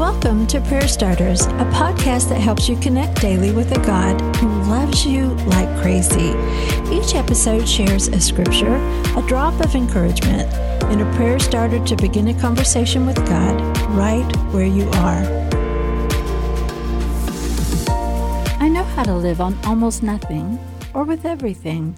Welcome to Prayer Starters, a podcast that helps you connect daily with a God who loves you like crazy. Each episode shares a scripture, a drop of encouragement, and a prayer starter to begin a conversation with God right where you are. I know how to live on almost nothing or with everything.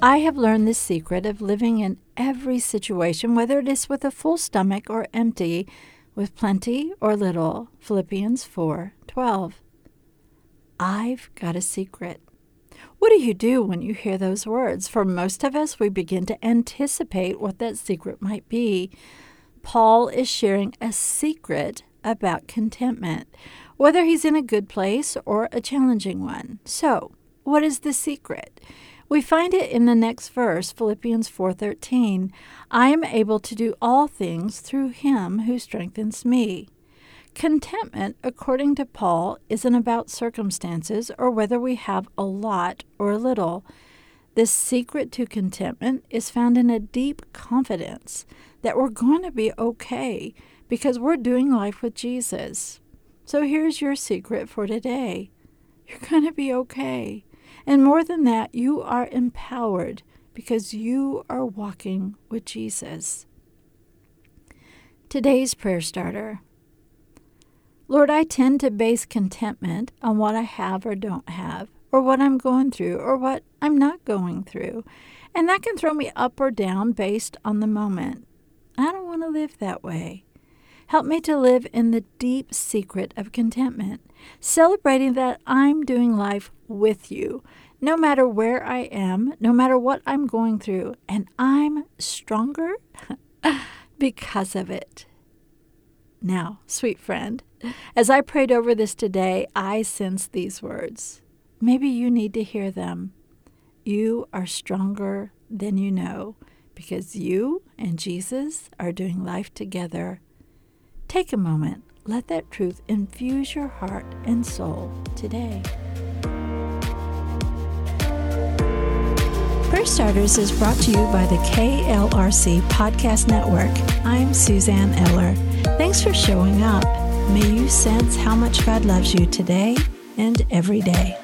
I have learned the secret of living in every situation, whether it is with a full stomach or empty with plenty or little. Philippians 4:12. I've got a secret. What do you do when you hear those words? For most of us, we begin to anticipate what that secret might be. Paul is sharing a secret about contentment, whether he's in a good place or a challenging one. So, what is the secret? We find it in the next verse, Philippians 4:13. I am able to do all things through him who strengthens me. Contentment, according to Paul, isn't about circumstances or whether we have a lot or a little. The secret to contentment is found in a deep confidence that we're going to be okay because we're doing life with Jesus. So here's your secret for today you're going to be okay. And more than that, you are empowered because you are walking with Jesus. Today's prayer starter Lord, I tend to base contentment on what I have or don't have, or what I'm going through, or what I'm not going through. And that can throw me up or down based on the moment. I don't want to live that way. Help me to live in the deep secret of contentment, celebrating that I'm doing life with you, no matter where I am, no matter what I'm going through, and I'm stronger because of it. Now, sweet friend, as I prayed over this today, I sense these words. Maybe you need to hear them. You are stronger than you know because you and Jesus are doing life together Take a moment, let that truth infuse your heart and soul today. Prayer Starters is brought to you by the KLRC Podcast Network. I'm Suzanne Eller. Thanks for showing up. May you sense how much God loves you today and every day.